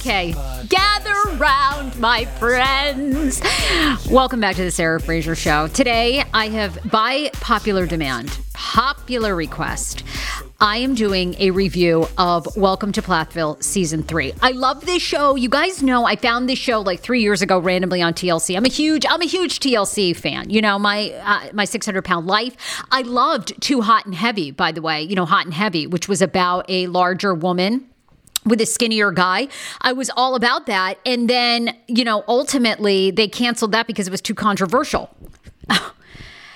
Okay, gather round, my friends. Welcome back to the Sarah Fraser Show. Today, I have, by popular demand, popular request, I am doing a review of Welcome to Plathville season three. I love this show. You guys know I found this show like three years ago randomly on TLC. I'm a huge, I'm a huge TLC fan. You know my uh, my 600 pound life. I loved Too Hot and Heavy, by the way. You know Hot and Heavy, which was about a larger woman with a skinnier guy. I was all about that. And then, you know, ultimately they canceled that because it was too controversial. that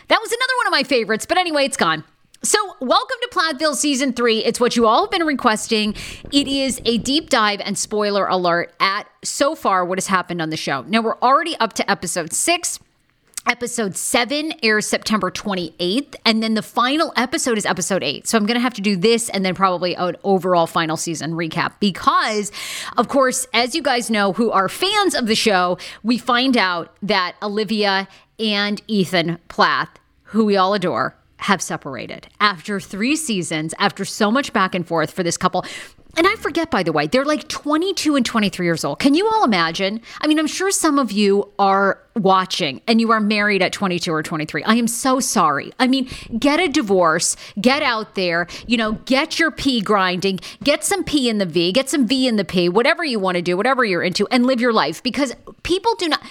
was another one of my favorites. But anyway, it's gone. So, welcome to Plathville season three. It's what you all have been requesting. It is a deep dive and spoiler alert at so far what has happened on the show. Now, we're already up to episode six. Episode seven airs September 28th, and then the final episode is episode eight. So I'm going to have to do this and then probably an overall final season recap because, of course, as you guys know who are fans of the show, we find out that Olivia and Ethan Plath, who we all adore, have separated after three seasons, after so much back and forth for this couple. And I forget, by the way, they're like 22 and 23 years old. Can you all imagine? I mean, I'm sure some of you are watching and you are married at 22 or 23. I am so sorry. I mean, get a divorce, get out there, you know, get your P grinding, get some P in the V, get some V in the P, whatever you want to do, whatever you're into, and live your life because people do not,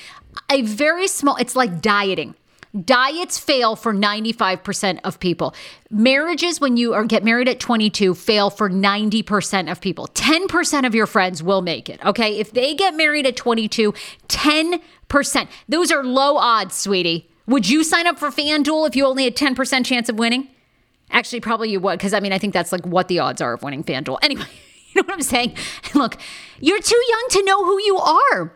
a very small, it's like dieting. Diets fail for 95% of people. Marriages, when you are, get married at 22, fail for 90% of people. 10% of your friends will make it. Okay. If they get married at 22, 10%. Those are low odds, sweetie. Would you sign up for FanDuel if you only had 10% chance of winning? Actually, probably you would, because I mean, I think that's like what the odds are of winning FanDuel. Anyway, you know what I'm saying? Look, you're too young to know who you are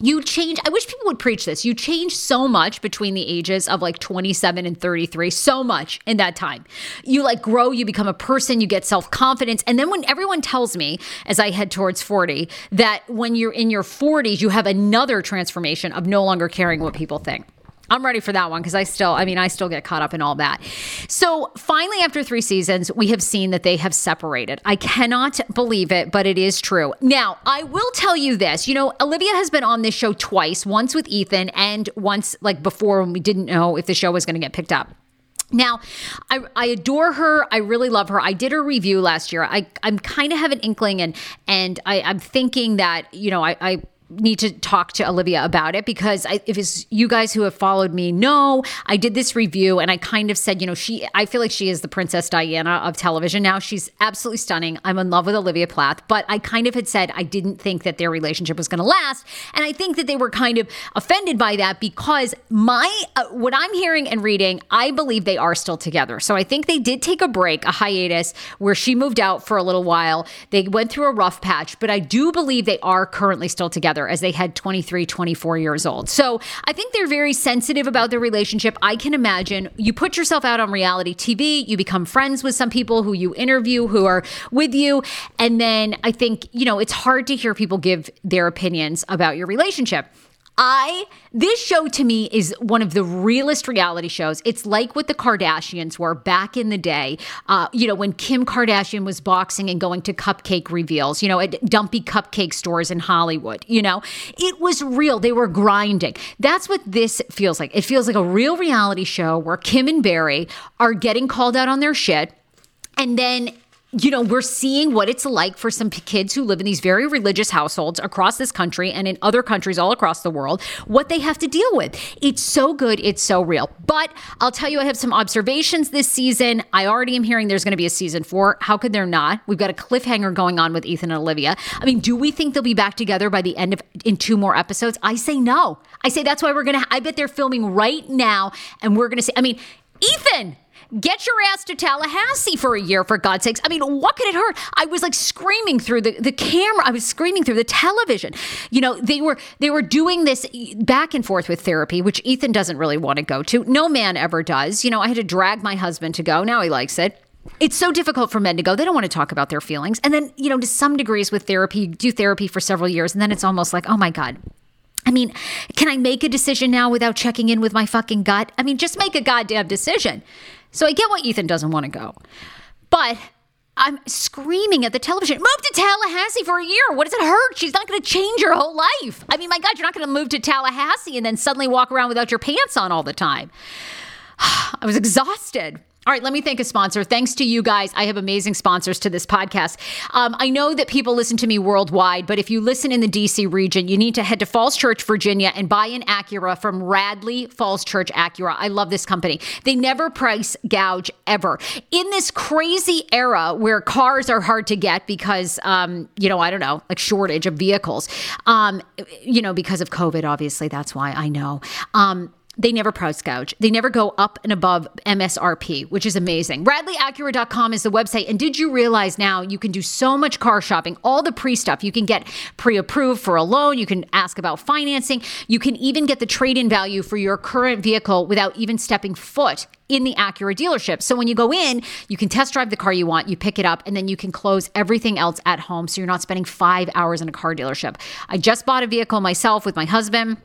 you change i wish people would preach this. You change so much between the ages of like 27 and 33 so much in that time. You like grow you become a person you get self-confidence. And then when everyone tells me as i head towards 40 that when you're in your 40s you have another transformation of no longer caring what people think I'm ready for that one because I still, I mean, I still get caught up in all that. So finally, after three seasons, we have seen that they have separated. I cannot believe it, but it is true. Now, I will tell you this you know, Olivia has been on this show twice, once with Ethan and once like before when we didn't know if the show was going to get picked up. Now, I, I adore her. I really love her. I did a review last year. I, I'm kind of have an inkling and and I, I'm thinking that, you know, I, I need to talk to Olivia about it because I, if it's you guys who have followed me know I did this review and I kind of said you know she I feel like she is the Princess Diana of television. Now she's absolutely stunning. I'm in love with Olivia Plath but I kind of had said I didn't think that their relationship was going to last. And I think that they were kind of offended by that because my uh, what I'm hearing and reading I believe they are still together. So I think they did take a break a hiatus where she moved out for a little while. They went through a rough patch but I do believe they are currently still together together as they had 23, 24 years old. So I think they're very sensitive about their relationship. I can imagine you put yourself out on reality TV, you become friends with some people who you interview who are with you. And then I think, you know, it's hard to hear people give their opinions about your relationship. I this show to me is one of the realest reality shows. It's like what the Kardashians were back in the day. Uh, you know, when Kim Kardashian was boxing and going to cupcake reveals. You know, at dumpy cupcake stores in Hollywood. You know, it was real. They were grinding. That's what this feels like. It feels like a real reality show where Kim and Barry are getting called out on their shit, and then you know, we're seeing what it's like for some kids who live in these very religious households across this country and in other countries all across the world, what they have to deal with. It's so good, it's so real. But I'll tell you, I have some observations this season. I already am hearing there's going to be a season four. How could there not? We've got a cliffhanger going on with Ethan and Olivia. I mean, do we think they'll be back together by the end of in two more episodes? I say no. I say that's why we're going to, I bet they're filming right now and we're going to see, I mean, Ethan, Get your ass to Tallahassee for a year, for God's sakes. I mean, what could it hurt? I was like screaming through the, the camera. I was screaming through the television. You know, they were they were doing this back and forth with therapy, which Ethan doesn't really want to go to. No man ever does. You know, I had to drag my husband to go. Now he likes it it's so difficult for men to go. They don't want to talk about their feelings. And then, you know, to some degrees with therapy, do therapy for several years. And then it's almost like, oh my God, I mean, can I make a decision now without checking in with my fucking gut? I mean, just make a goddamn decision. So I get why Ethan doesn't want to go. But I'm screaming at the television, move to Tallahassee for a year. What does it hurt? She's not going to change your whole life. I mean, my God, you're not going to move to Tallahassee and then suddenly walk around without your pants on all the time. I was exhausted. All right, let me thank a sponsor. Thanks to you guys. I have amazing sponsors to this podcast. Um, I know that people listen to me worldwide, but if you listen in the DC region, you need to head to Falls Church, Virginia, and buy an Acura from Radley Falls Church Acura. I love this company. They never price gouge ever. In this crazy era where cars are hard to get because, um, you know, I don't know, like shortage of vehicles, um, you know, because of COVID, obviously, that's why I know. Um, they never price gouge. They never go up and above MSRP, which is amazing. RadleyAcura.com is the website. And did you realize now you can do so much car shopping, all the pre stuff? You can get pre approved for a loan. You can ask about financing. You can even get the trade in value for your current vehicle without even stepping foot in the Acura dealership. So when you go in, you can test drive the car you want, you pick it up, and then you can close everything else at home. So you're not spending five hours in a car dealership. I just bought a vehicle myself with my husband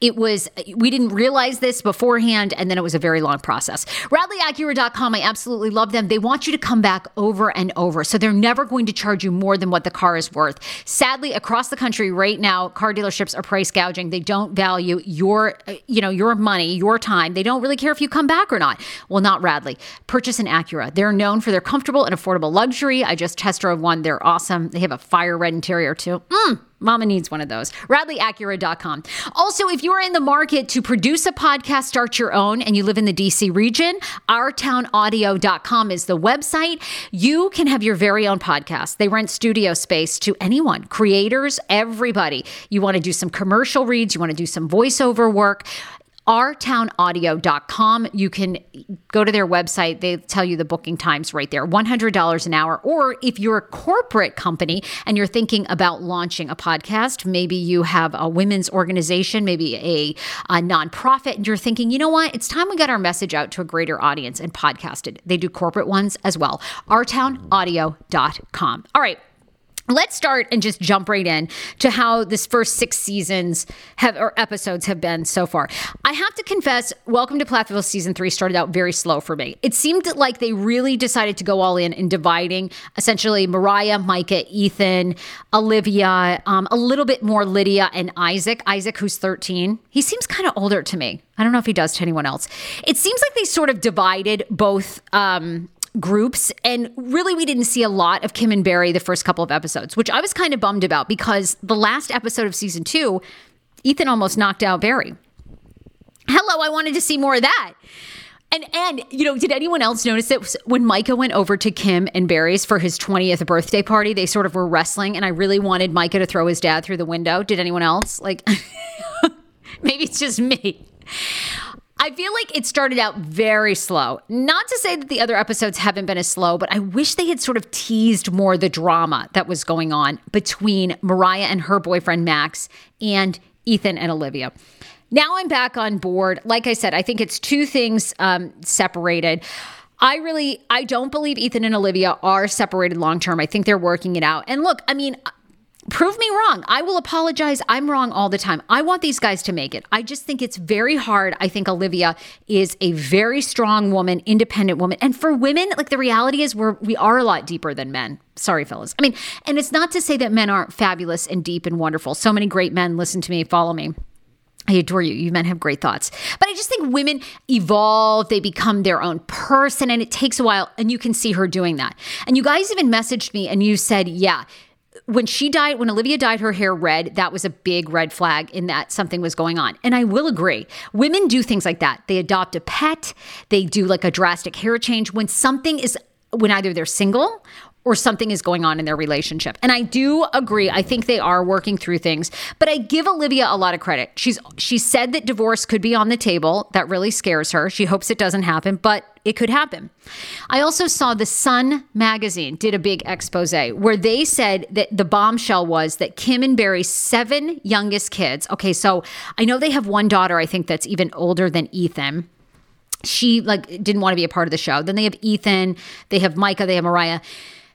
it was we didn't realize this beforehand and then it was a very long process. Radleyacura.com i absolutely love them. They want you to come back over and over so they're never going to charge you more than what the car is worth. Sadly across the country right now car dealerships are price gouging. They don't value your you know your money your time. They don't really care if you come back or not. Well not radley. Purchase an acura. They're known for their comfortable and affordable luxury. I just test drove one. They're awesome. They have a fire red interior too. Mm Mama needs one of those. RadleyAcura.com. Also, if you are in the market to produce a podcast, start your own, and you live in the DC region, OurTownAudio.com is the website. You can have your very own podcast. They rent studio space to anyone, creators, everybody. You want to do some commercial reads, you want to do some voiceover work ourtownaudio.com. You can go to their website. They tell you the booking times right there $100 an hour. Or if you're a corporate company and you're thinking about launching a podcast, maybe you have a women's organization, maybe a, a nonprofit, and you're thinking, you know what? It's time we got our message out to a greater audience and podcasted. They do corporate ones as well. ourtownaudio.com. All right. Let's start and just jump right in to how this first six seasons have or episodes have been so far. I have to confess, Welcome to Plathville season three started out very slow for me. It seemed like they really decided to go all in in dividing essentially Moriah, Micah, Ethan, Olivia, um, a little bit more Lydia and Isaac. Isaac, who's 13, he seems kind of older to me. I don't know if he does to anyone else. It seems like they sort of divided both um, groups. And really, we didn't see a lot of Kim and Barry the first couple of episodes, which I was kind of bummed about because the last episode of season two, Ethan almost knocked out Barry. Hello, I wanted to see more of that. And and you know, did anyone else notice that when Micah went over to Kim and Barry's for his 20th birthday party, they sort of were wrestling and I really wanted Micah to throw his dad through the window. Did anyone else? Like maybe it's just me. I feel like it started out very slow. Not to say that the other episodes haven't been as slow, but I wish they had sort of teased more the drama that was going on between Moriah and her boyfriend Max and Ethan and Olivia. Now I'm back on board. Like I said, I think it's two things um, separated. I really I don't believe Ethan and Olivia are separated long term. I think they're working it out. And look, I mean, prove me wrong. I will apologize. I'm wrong all the time. I want these guys to make it. I just think it's very hard. I think Olivia is a very strong woman, independent woman. And for women, like the reality is we're we are a lot deeper than men. Sorry, fellas. I mean, and it's not to say that men aren't fabulous and deep and wonderful. So many great men listen to me, follow me. I adore you. You men have great thoughts. But I just think women evolve, they become their own person, and it takes a while. And you can see her doing that. And you guys even messaged me and you said, yeah, when she died, when Olivia dyed her hair red, that was a big red flag in that something was going on. And I will agree. Women do things like that. They adopt a pet, they do like a drastic hair change when something is when either they're single or something is going on in their relationship. And I do agree. I think they are working through things, but I give Olivia a lot of credit. She's she said that divorce could be on the table. That really scares her. She hopes it doesn't happen, but it could happen. I also saw the Sun magazine did a big expose where they said that the bombshell was that Kim and Barry's seven youngest kids. Okay, so I know they have one daughter I think that's even older than Ethan she like didn't want to be a part of the show. Then they have Ethan, they have Micah, they have Moriah.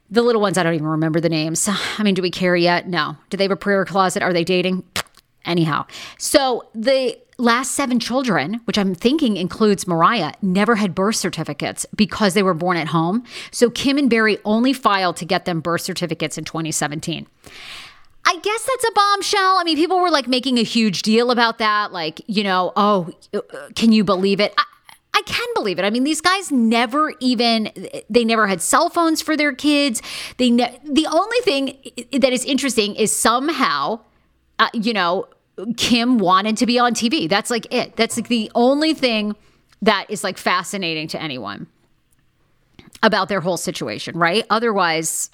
The little ones, I don't even remember the names. I mean, do we care yet? No. Do they have a prayer closet? Are they dating? Anyhow, so the last seven children, which I'm thinking includes Moriah, never had birth certificates because they were born at home. So Kim and Barry only filed to get them birth certificates in 2017. I guess that's a bombshell. I mean, people were like making a huge deal about that. Like, you know, oh, uh, can you believe it? I, I can believe it. I mean, these guys never even they never had cell phones for their kids. They ne- the only thing that is interesting is somehow, uh, you know, Kim wanted to be on TV. That's like it. That's like the only thing that is like fascinating to anyone about their whole situation, right? Otherwise,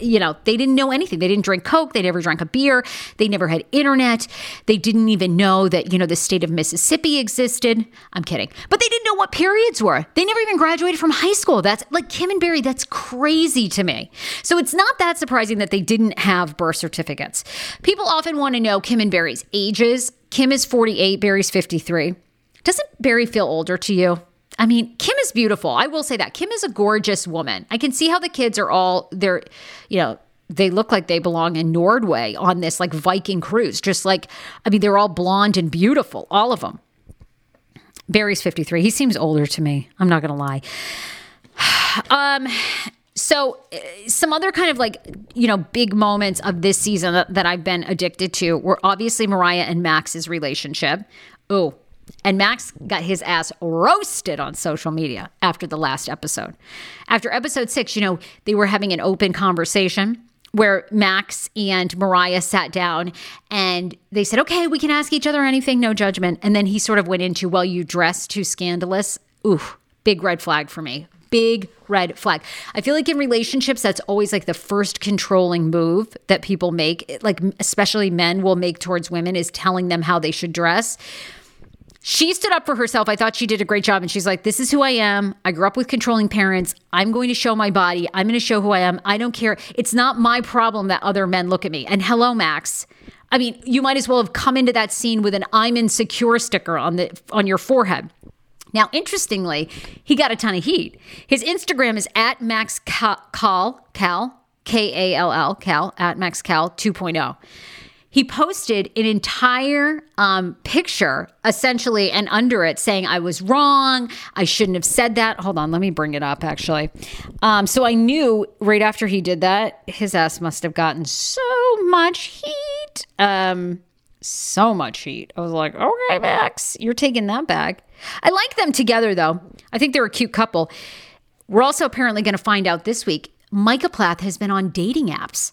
you know, they didn't know anything. They didn't drink Coke. They never drank a beer. They never had internet. They didn't even know that, you know, the state of Mississippi existed. I'm kidding. But they didn't know what periods were. They never even graduated from high school. That's like Kim and Barry. That's crazy to me. So it's not that surprising that they didn't have birth certificates. People often want to know Kim and Barry's ages. Kim is 48, Barry's 53. Doesn't Barry feel older to you? I mean, Kim is beautiful. I will say that. Kim is a gorgeous woman. I can see how the kids are all they're, you know, they look like they belong in Nordway on this like Viking cruise. Just like, I mean, they're all blonde and beautiful, all of them. Barry's 53. He seems older to me. I'm not going to lie. Um, so uh, some other kind of like you know big moments of this season that, that I've been addicted to were obviously Moriah and Max's relationship. Oh, and Max got his ass roasted on social media after the last episode. After episode six, you know, they were having an open conversation where Max and Moriah sat down and they said, okay, we can ask each other anything, no judgment. And then he sort of went into, well, you dress too scandalous. Ooh, big red flag for me. Big red flag. I feel like in relationships, that's always like the first controlling move that people make, like especially men will make towards women, is telling them how they should dress she stood up for herself. I thought she did a great job. And she's like, This is who I am. I grew up with controlling parents. I'm going to show my body. I'm going to show who I am. I don't care. It's not my problem that other men look at me. And hello, Max. I mean, you might as well have come into that scene with an I'm insecure sticker on the on your forehead. Now, interestingly, he got a ton of heat. His Instagram is at Max Cal, Cal, K A L L, Cal, at Max Cal 2.0 he posted an entire um, picture essentially and under it saying i was wrong. I shouldn't have said that. Hold on let me bring it up actually. Um, so i knew right after he did that his ass must have gotten so much heat. Um, so much heat. I was like okay max you're taking that back. I like them together though. I think they're a cute couple. We're also apparently going to find out this week micah plath has been on dating apps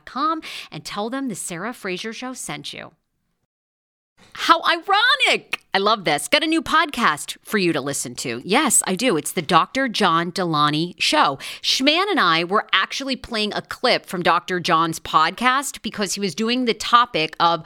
and tell them the Sarah Fraser Show sent you. How ironic! I love this. Got a new podcast for you to listen to. Yes, I do. It's the Dr. John Delaney Show. Schman and I were actually playing a clip from Dr. John's podcast because he was doing the topic of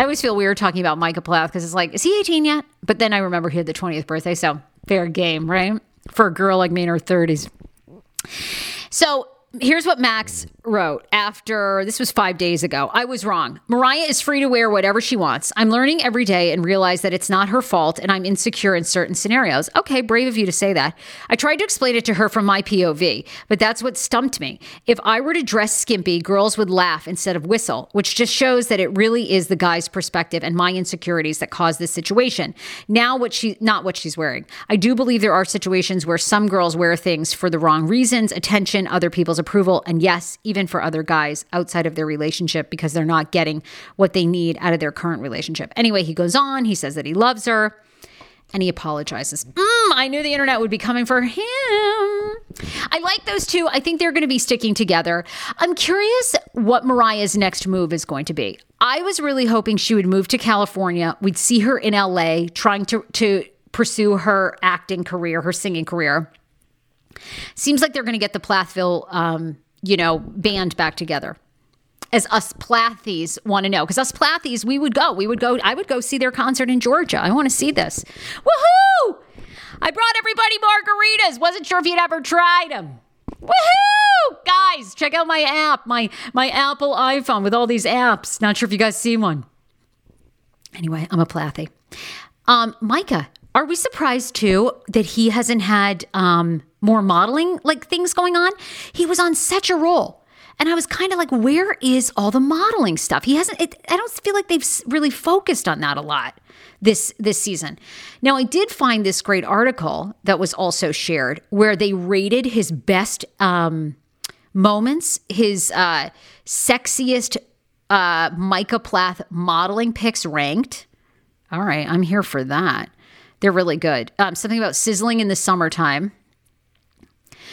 I always feel weird talking about Micah Plath because it's like, is he 18 yet? But then I remember he had the 20th birthday, so fair game, right? For a girl like me in her 30s. So here's what Max wrote after this was five days ago. I was wrong. Moriah is free to wear whatever she wants. I'm learning every day and realize that it's not her fault and I'm insecure in certain scenarios. Okay, brave of you to say that. I tried to explain it to her from my POV, but that's what stumped me. If I were to dress skimpy, girls would laugh instead of whistle, which just shows that it really is the guy's perspective and my insecurities that caused this situation. Now what she not what she's wearing. I do believe there are situations where some girls wear things for the wrong reasons, attention, other people's approval, and yes, even for other guys outside of their relationship because they're not getting what they need out of their current relationship. Anyway, he goes on, he says that he loves her and he apologizes. Mm, I knew the internet would be coming for him. I like those two. I think they're going to be sticking together. I'm curious what Moriah's next move is going to be. I was really hoping she would move to California. We'd see her in LA trying to to pursue her acting career, her singing career. Seems like they're going to get the Plathville um, you know, band back together. As us Plathies want to know, because us Plathies, we would go. We would go. I would go see their concert in Georgia. I want to see this. Woohoo! I brought everybody margaritas. Wasn't sure if you'd ever tried them. Woohoo! Guys, check out my app, my my Apple iPhone with all these apps. Not sure if you guys see one. Anyway, I'm a Plathie. Um, Micah, are we surprised too that he hasn't had um, more modeling like things going on? He was on such a roll. And I was kind of like, where is all the modeling stuff? He hasn't. It, I don't feel like they've really focused on that a lot this this season. Now, I did find this great article that was also shared where they rated his best um, moments, his uh, sexiest uh, Micah Plath modeling pics ranked. All right, I'm here for that. They're really good. Um, something about sizzling in the summertime.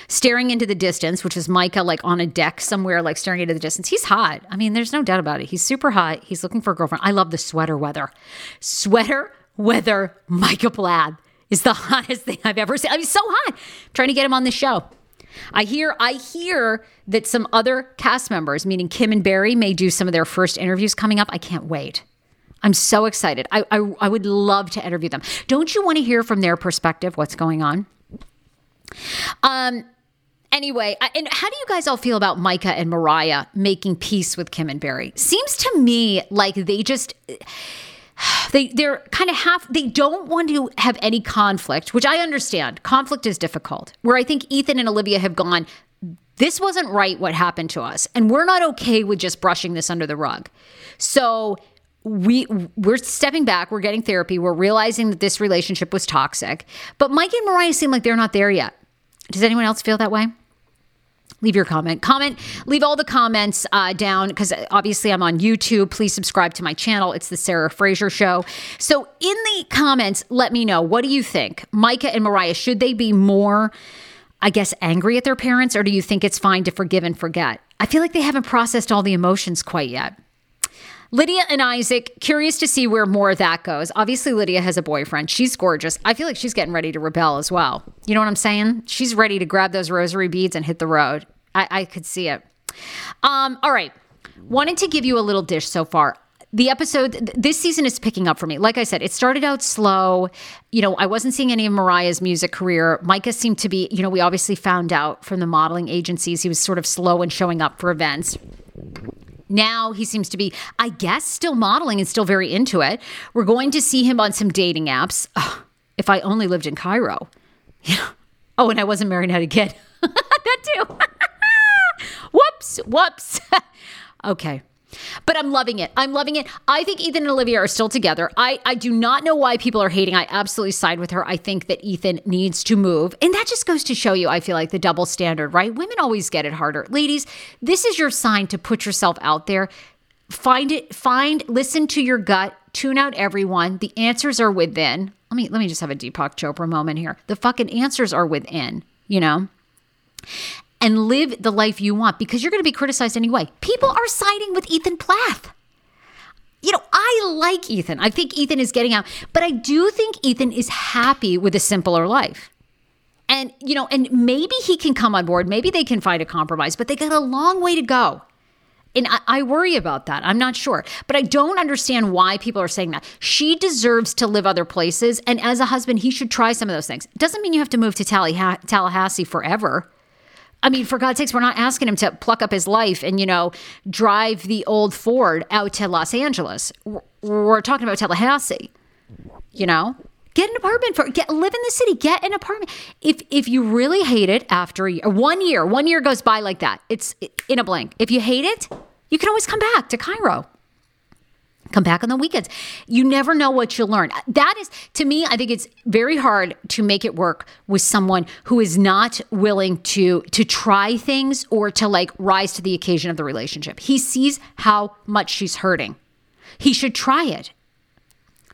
Staring into the distance, which is Micah like on a deck somewhere, like staring into the distance. He's hot. I mean, there's no doubt about it. He's super hot. He's looking for a girlfriend. I love the sweater weather. Sweater weather Micah Plath is the hottest thing I've ever seen. I mean, so hot. I'm trying to get him on the show. I hear I hear that some other cast members, meaning Kim and Barry, may do some of their first interviews coming up. I can't wait. I'm so excited. I, I, I would love to interview them. Don't you want to hear from their perspective what's going on? Um. Anyway, and how do you guys all feel about Micah and Moriah making peace with Kim and Barry? Seems to me like they just they they're kind of half they don't want to have any conflict which i understand conflict is difficult where i think ethan and olivia have gone this wasn't right what happened to us. And we're not okay with just brushing this under the rug. So we we're stepping back, we're getting therapy, we're realizing that this relationship was toxic. But Mike and Moriah seem like they're not there yet. Does anyone else feel that way? leave your comment. Comment, leave all the comments uh, down because obviously I'm on YouTube. Please subscribe to my channel. It's the Sarah Fraser Show. So in the comments, let me know what do you think, Micah and Moriah? Should they be more, I guess, angry at their parents, or do you think it's fine to forgive and forget? I feel like they haven't processed all the emotions quite yet. Lydia and Isaac, curious to see where more of that goes. Obviously, Lydia has a boyfriend. She's gorgeous. I feel like she's getting ready to rebel as well. You know what I'm saying? She's ready to grab those rosary beads and hit the road. I, I could see it. Um, all right. Wanted to give you a little dish so far the episode this season is picking up for me. Like I said, it started out slow. You know, I wasn't seeing any of Moriah's music career. Micah seemed to be, you know, we obviously found out from the modeling agencies he was sort of slow in showing up for events. Now he seems to be, I guess, still modeling and still very into it. We're going to see him on some dating apps. Ugh, if I only lived in Cairo. Yeah. Oh, and I wasn't married and had a kid. that too. whoops, whoops. okay. But I'm loving it. I'm loving it. I think Ethan and Olivia are still together. I, I do not know why people are hating. I absolutely side with her. I think that Ethan needs to move. And that just goes to show you, I feel like, the double standard, right? Women always get it harder. Ladies, this is your sign to put yourself out there. Find it, find, listen to your gut, tune out everyone. The answers are within. Let me let me just have a Deepak Chopra moment here. The fucking answers are within, you know? And live the life you want because you're going to be criticized anyway. People are siding with Ethan Plath. You know, I like Ethan. I think Ethan is getting out, but I do think Ethan is happy with a simpler life. And, you know, and maybe he can come on board. Maybe they can find a compromise, but they got a long way to go. And I, I, worry about that. I'm not sure. But I don't understand why people are saying that. She deserves to live other places. And as a husband, he should try some of those things. Doesn't mean you have to move to Tallahassee forever. I mean, for God's sakes, we're not asking him to pluck up his life and, you know, drive the old Ford out to Los Angeles. We're talking about Tallahassee, you know? Get an apartment for get live in the city. Get an apartment. If if you really hate it after a year, one year, one year goes by like that. It's in a blink. If you hate it, you can always come back to Cairo. Come back on the weekends. You never know what you'll learn. That is, to me, I think it's very hard to make it work with someone who is not willing to to try things or to like rise to the occasion of the relationship. He sees how much she's hurting. He should try it.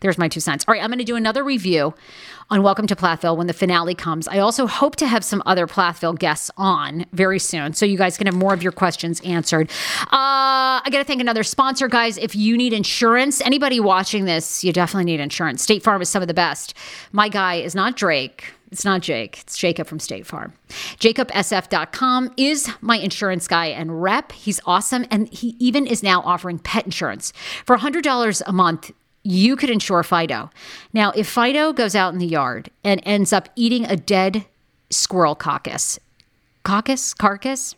There's my two cents. All right, I'm going to do another review on Welcome to Plathville when the finale comes. I also hope to have some other Plathville guests on very soon so you guys can have more of your questions answered. Uh, I got to thank another sponsor, guys. If you need insurance, anybody watching this, you definitely need insurance. State Farm is some of the best. My guy is not Drake. It's not Jake. It's Jacob from State Farm. JacobSF.com is my insurance guy and rep. He's awesome. And he even is now offering pet insurance. For $100 a month, you could insure Fido. Now, if Fido goes out in the yard and ends up eating a dead squirrel caucus, caucus, carcass,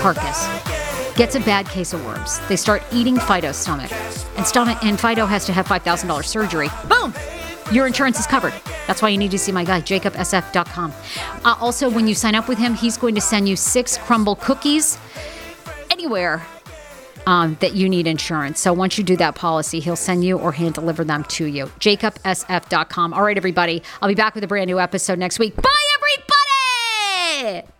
carcass, gets a bad case of worms, they start eating Fido's stomach, and stomach, and Fido has to have five thousand dollars surgery. Boom. Your insurance is covered. That's why you need to see my guy, jacobsf.com. Uh, also, when you sign up with him, he's going to send you six Crumbl cookies anywhere um, that you need insurance. So once you do that policy, he'll send you or hand deliver them to you. JacobSF.com. All right, everybody. I'll be back with a brand new episode next week. Bye, everybody.